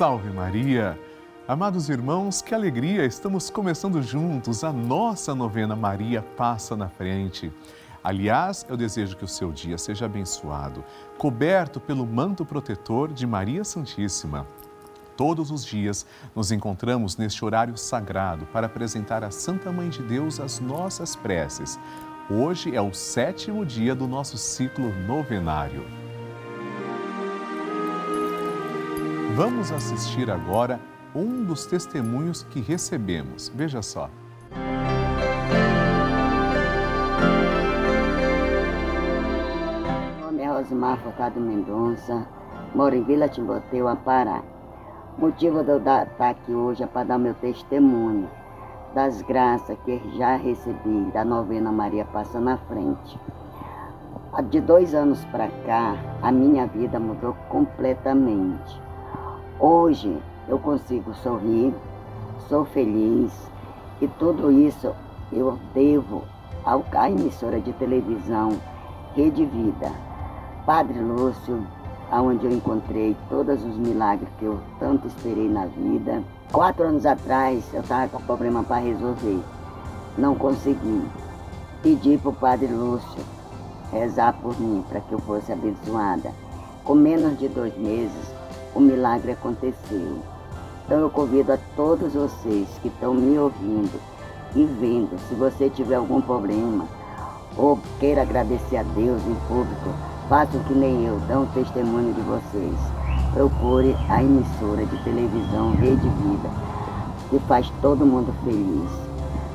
Salve Maria! Amados irmãos, que alegria! Estamos começando juntos a nossa novena Maria Passa na Frente. Aliás, eu desejo que o seu dia seja abençoado, coberto pelo manto protetor de Maria Santíssima. Todos os dias nos encontramos neste horário sagrado para apresentar à Santa Mãe de Deus as nossas preces. Hoje é o sétimo dia do nosso ciclo novenário. Vamos assistir agora um dos testemunhos que recebemos. Veja só. Meu nome é Rosimar Focado Mendonça, moro em Vila Timboteu, Pará. O motivo de eu estar aqui hoje é para dar meu testemunho das graças que já recebi da novena Maria Passa na Frente. De dois anos para cá, a minha vida mudou completamente. Hoje eu consigo sorrir, sou feliz e tudo isso eu devo à emissora de televisão Rede Vida. Padre Lúcio, onde eu encontrei todos os milagres que eu tanto esperei na vida. Quatro anos atrás eu estava com problema para resolver, não consegui. Pedi para o Padre Lúcio rezar por mim para que eu fosse abençoada. Com menos de dois meses, o milagre aconteceu. Então eu convido a todos vocês que estão me ouvindo e vendo, se você tiver algum problema ou queira agradecer a Deus em público, faça que nem eu, dê um testemunho de vocês. Procure a emissora de televisão Rede Vida, que faz todo mundo feliz,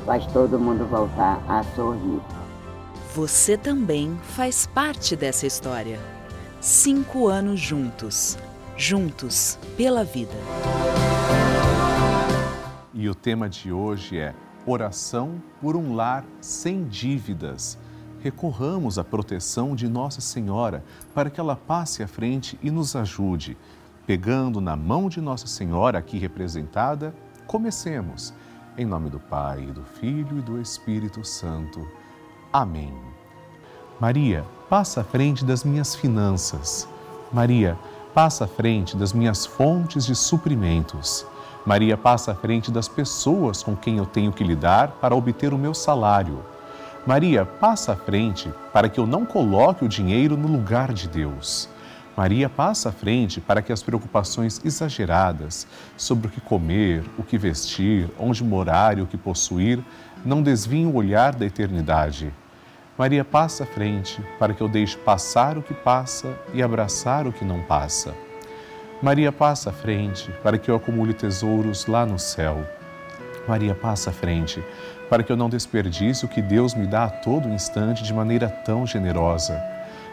faz todo mundo voltar a sorrir. Você também faz parte dessa história. Cinco anos juntos juntos pela vida. E o tema de hoje é Oração por um lar sem dívidas. Recorramos à proteção de Nossa Senhora para que ela passe à frente e nos ajude. Pegando na mão de Nossa Senhora aqui representada, comecemos. Em nome do Pai, do Filho e do Espírito Santo. Amém. Maria, passa à frente das minhas finanças. Maria, à frente das minhas fontes de suprimentos. Maria passa à frente das pessoas com quem eu tenho que lidar para obter o meu salário. Maria passa à frente para que eu não coloque o dinheiro no lugar de Deus. Maria passa à frente para que as preocupações exageradas sobre o que comer, o que vestir, onde morar e o que possuir não desviem o olhar da eternidade. Maria passa à frente para que eu deixe passar o que passa e abraçar o que não passa. Maria passa à frente para que eu acumule tesouros lá no céu. Maria passa à frente para que eu não desperdice o que Deus me dá a todo instante de maneira tão generosa.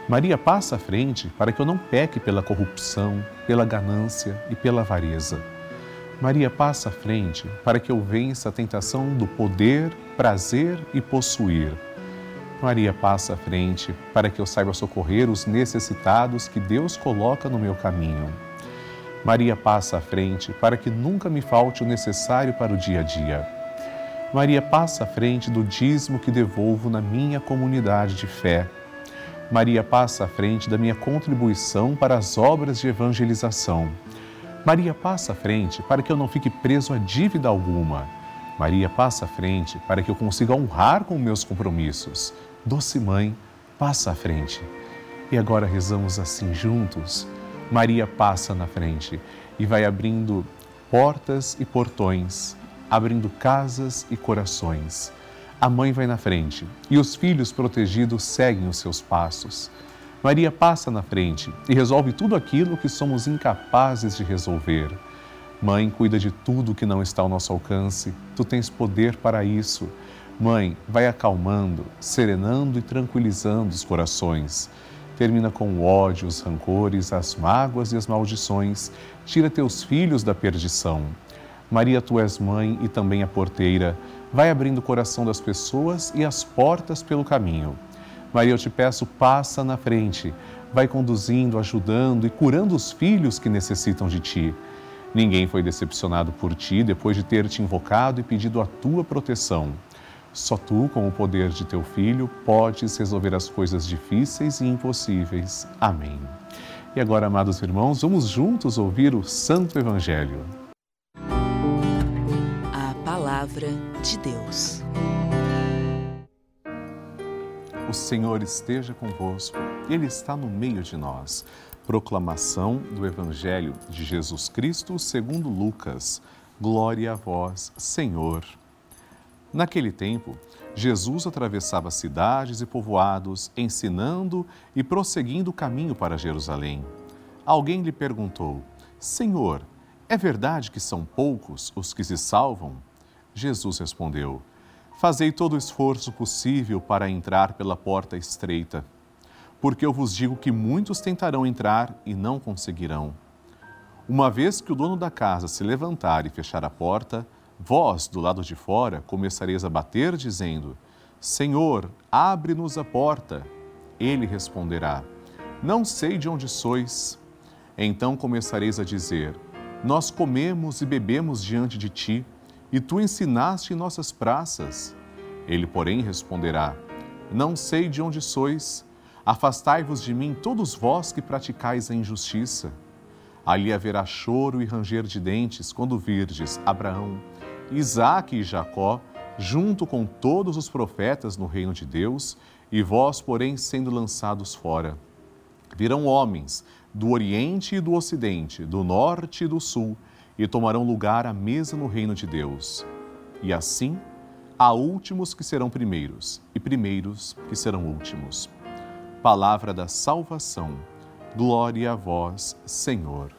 Maria passa à frente para que eu não peque pela corrupção, pela ganância e pela avareza. Maria passa à frente para que eu vença a tentação do poder, prazer e possuir Maria passa à frente para que eu saiba socorrer os necessitados que Deus coloca no meu caminho. Maria passa à frente para que nunca me falte o necessário para o dia a dia. Maria passa à frente do dízimo que devolvo na minha comunidade de fé. Maria passa à frente da minha contribuição para as obras de evangelização. Maria passa à frente para que eu não fique preso a dívida alguma. Maria passa à frente para que eu consiga honrar com meus compromissos. Doce Mãe, passa à frente. E agora rezamos assim juntos. Maria passa na frente e vai abrindo portas e portões, abrindo casas e corações. A mãe vai na frente e os filhos protegidos seguem os seus passos. Maria passa na frente e resolve tudo aquilo que somos incapazes de resolver. Mãe, cuida de tudo que não está ao nosso alcance. Tu tens poder para isso. Mãe, vai acalmando, serenando e tranquilizando os corações. Termina com o ódio, os rancores, as mágoas e as maldições. Tira teus filhos da perdição. Maria, tu és mãe e também a porteira. Vai abrindo o coração das pessoas e as portas pelo caminho. Maria, eu te peço, passa na frente. Vai conduzindo, ajudando e curando os filhos que necessitam de ti. Ninguém foi decepcionado por ti depois de ter te invocado e pedido a tua proteção. Só tu, com o poder de teu Filho, podes resolver as coisas difíceis e impossíveis. Amém. E agora, amados irmãos, vamos juntos ouvir o Santo Evangelho. A Palavra de Deus. O Senhor esteja convosco, Ele está no meio de nós. Proclamação do Evangelho de Jesus Cristo segundo Lucas. Glória a vós, Senhor. Naquele tempo, Jesus atravessava cidades e povoados, ensinando e prosseguindo o caminho para Jerusalém. Alguém lhe perguntou: Senhor, é verdade que são poucos os que se salvam? Jesus respondeu: Fazei todo o esforço possível para entrar pela porta estreita, porque eu vos digo que muitos tentarão entrar e não conseguirão. Uma vez que o dono da casa se levantar e fechar a porta, Vós, do lado de fora, começareis a bater, dizendo: Senhor, abre-nos a porta. Ele responderá: Não sei de onde sois. Então começareis a dizer: Nós comemos e bebemos diante de ti, e tu ensinaste em nossas praças. Ele, porém, responderá: Não sei de onde sois. Afastai-vos de mim, todos vós que praticais a injustiça. Ali haverá choro e ranger de dentes quando virdes Abraão Isaac e Jacó, junto com todos os profetas no reino de Deus, e vós, porém, sendo lançados fora. Virão homens do Oriente e do Ocidente, do Norte e do Sul, e tomarão lugar à mesa no reino de Deus. E assim, há últimos que serão primeiros, e primeiros que serão últimos. Palavra da salvação. Glória a vós, Senhor.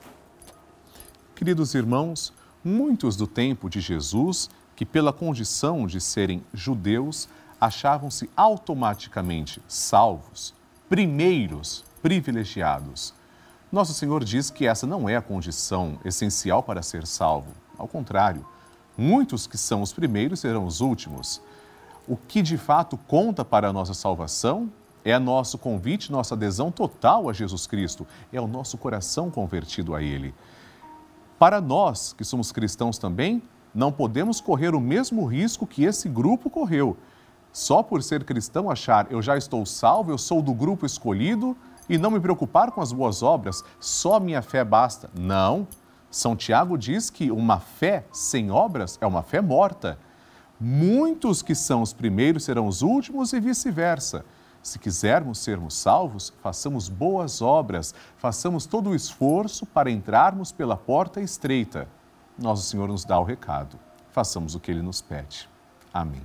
Queridos irmãos, Muitos do tempo de Jesus, que pela condição de serem judeus, achavam-se automaticamente salvos, primeiros privilegiados. Nosso Senhor diz que essa não é a condição essencial para ser salvo. Ao contrário, muitos que são os primeiros serão os últimos. O que de fato conta para a nossa salvação é nosso convite, nossa adesão total a Jesus Cristo, é o nosso coração convertido a Ele. Para nós, que somos cristãos também, não podemos correr o mesmo risco que esse grupo correu. Só por ser cristão achar eu já estou salvo, eu sou do grupo escolhido e não me preocupar com as boas obras, só minha fé basta. Não. São Tiago diz que uma fé sem obras é uma fé morta. Muitos que são os primeiros serão os últimos e vice-versa. Se quisermos sermos salvos, façamos boas obras, façamos todo o esforço para entrarmos pela porta estreita. Nosso Senhor nos dá o recado. Façamos o que Ele nos pede. Amém.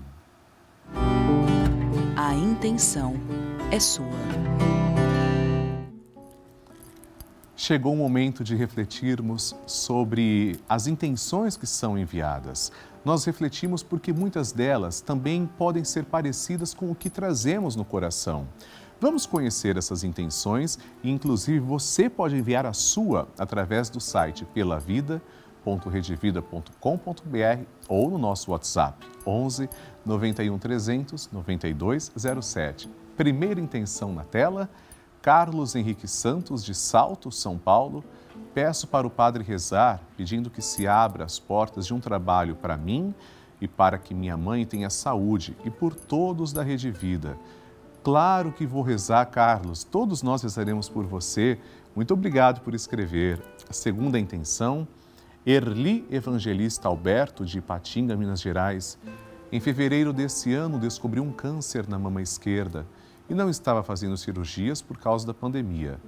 A intenção é sua. Chegou o momento de refletirmos sobre as intenções que são enviadas nós refletimos porque muitas delas também podem ser parecidas com o que trazemos no coração. Vamos conhecer essas intenções e, inclusive, você pode enviar a sua através do site pelavida.redevida.com.br ou no nosso WhatsApp 11 91 300 9207. Primeira intenção na tela, Carlos Henrique Santos, de Salto, São Paulo Peço para o Padre rezar, pedindo que se abra as portas de um trabalho para mim e para que minha mãe tenha saúde e por todos da Rede Vida. Claro que vou rezar, Carlos. Todos nós rezaremos por você. Muito obrigado por escrever. A segunda intenção, Erli Evangelista Alberto, de Ipatinga, Minas Gerais. Em fevereiro desse ano, descobriu um câncer na mama esquerda e não estava fazendo cirurgias por causa da pandemia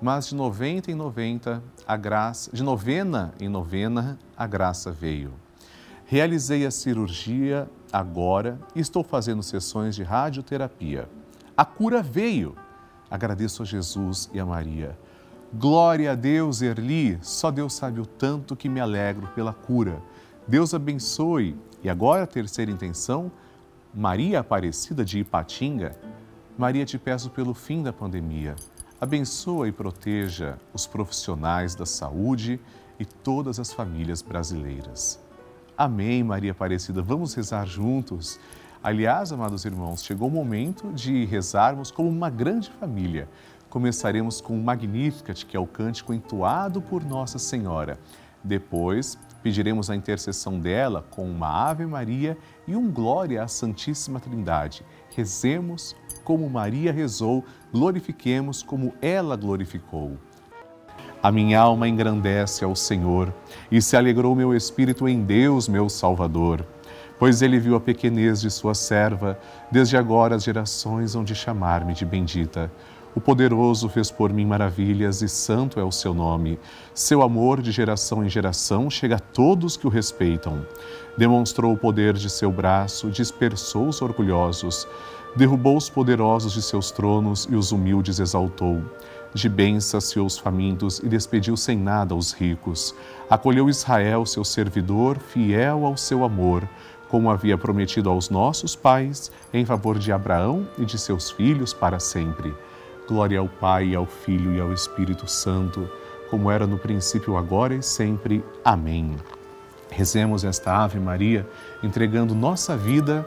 mas de 90 em 90 a graça, de novena em novena a graça veio. Realizei a cirurgia agora e estou fazendo sessões de radioterapia. A cura veio. Agradeço a Jesus e a Maria. Glória a Deus, Erli, só Deus sabe o tanto que me alegro pela cura. Deus abençoe. E agora a terceira intenção, Maria Aparecida de Ipatinga. Maria, te peço pelo fim da pandemia abençoa e proteja os profissionais da saúde e todas as famílias brasileiras. Amém, Maria Aparecida. Vamos rezar juntos. Aliás, amados irmãos, chegou o momento de rezarmos como uma grande família. Começaremos com o Magnificat, que é o cântico entoado por Nossa Senhora. Depois, pediremos a intercessão dela com uma Ave Maria e um Glória à Santíssima Trindade. Rezemos como Maria rezou, glorifiquemos como ela glorificou. A minha alma engrandece ao Senhor e se alegrou meu espírito em Deus, meu Salvador. Pois ele viu a pequenez de sua serva, desde agora as gerações hão de chamar-me de bendita. O poderoso fez por mim maravilhas e santo é o seu nome. Seu amor de geração em geração chega a todos que o respeitam. Demonstrou o poder de seu braço, dispersou os orgulhosos, derrubou os poderosos de seus tronos e os humildes exaltou. De bens saciou os famintos e despediu sem nada os ricos. Acolheu Israel, seu servidor, fiel ao seu amor, como havia prometido aos nossos pais, em favor de Abraão e de seus filhos para sempre. Glória ao Pai, ao Filho e ao Espírito Santo, como era no princípio, agora e sempre. Amém. Rezemos esta Ave Maria, entregando nossa vida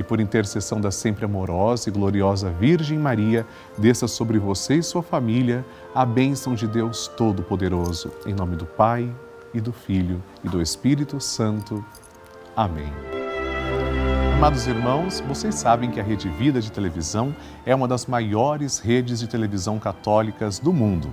e por intercessão da sempre amorosa e gloriosa Virgem Maria, desça sobre você e sua família a bênção de Deus Todo-Poderoso. Em nome do Pai, e do Filho, e do Espírito Santo. Amém. Amados irmãos, vocês sabem que a Rede Vida de Televisão é uma das maiores redes de televisão católicas do mundo.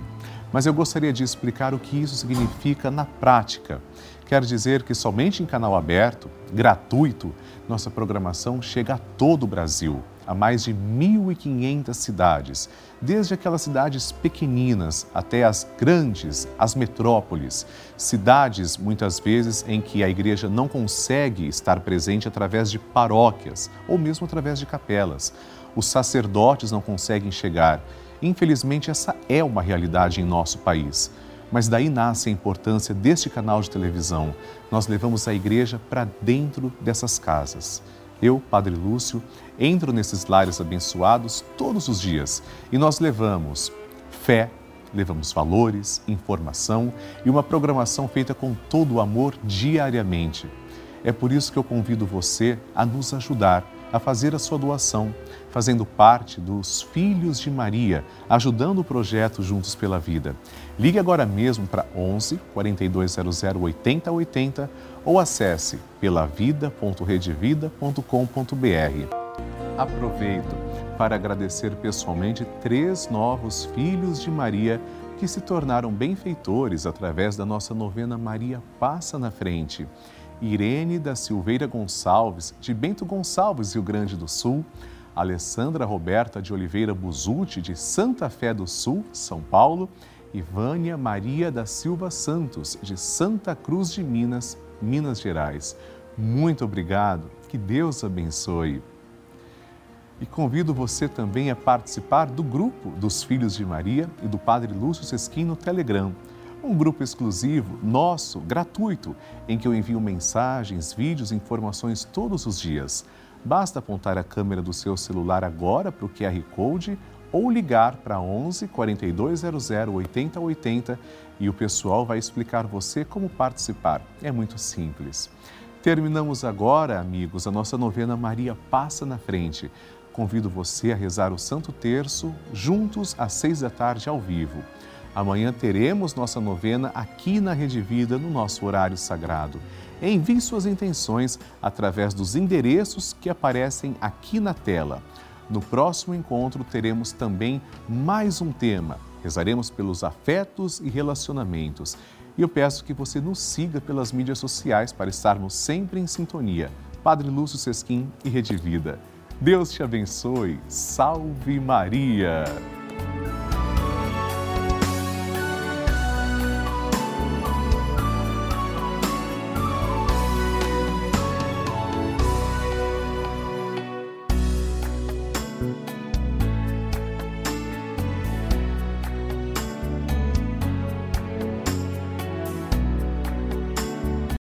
Mas eu gostaria de explicar o que isso significa na prática. Quer dizer que somente em canal aberto, gratuito, nossa programação chega a todo o Brasil, a mais de 1.500 cidades, desde aquelas cidades pequeninas até as grandes, as metrópoles, cidades muitas vezes em que a igreja não consegue estar presente através de paróquias ou mesmo através de capelas. Os sacerdotes não conseguem chegar. Infelizmente, essa é uma realidade em nosso país. Mas daí nasce a importância deste canal de televisão. Nós levamos a igreja para dentro dessas casas. Eu, Padre Lúcio, entro nesses lares abençoados todos os dias e nós levamos fé, levamos valores, informação e uma programação feita com todo o amor diariamente. É por isso que eu convido você a nos ajudar a fazer a sua doação, fazendo parte dos Filhos de Maria, ajudando o projeto Juntos pela Vida. Ligue agora mesmo para 11 4200 8080 ou acesse pelavida.redevida.com.br. Aproveito para agradecer pessoalmente três novos filhos de Maria que se tornaram benfeitores através da nossa novena Maria Passa na Frente. Irene da Silveira Gonçalves, de Bento Gonçalves, Rio Grande do Sul, Alessandra Roberta de Oliveira Buzuti, de Santa Fé do Sul, São Paulo, e Vânia Maria da Silva Santos, de Santa Cruz de Minas, Minas Gerais. Muito obrigado, que Deus abençoe. E convido você também a participar do grupo dos Filhos de Maria e do Padre Lúcio Sesquim no Telegram um grupo exclusivo, nosso, gratuito, em que eu envio mensagens, vídeos, informações todos os dias. Basta apontar a câmera do seu celular agora para o QR Code ou ligar para 11 4200 8080 e o pessoal vai explicar você como participar. É muito simples. Terminamos agora, amigos, a nossa novena Maria Passa na Frente. Convido você a rezar o Santo Terço juntos às seis da tarde ao vivo. Amanhã teremos nossa novena aqui na Rede Vida, no nosso horário sagrado. Envie suas intenções através dos endereços que aparecem aqui na tela. No próximo encontro teremos também mais um tema. Rezaremos pelos afetos e relacionamentos. E eu peço que você nos siga pelas mídias sociais para estarmos sempre em sintonia. Padre Lúcio Sesquim e Rede Vida. Deus te abençoe. Salve Maria!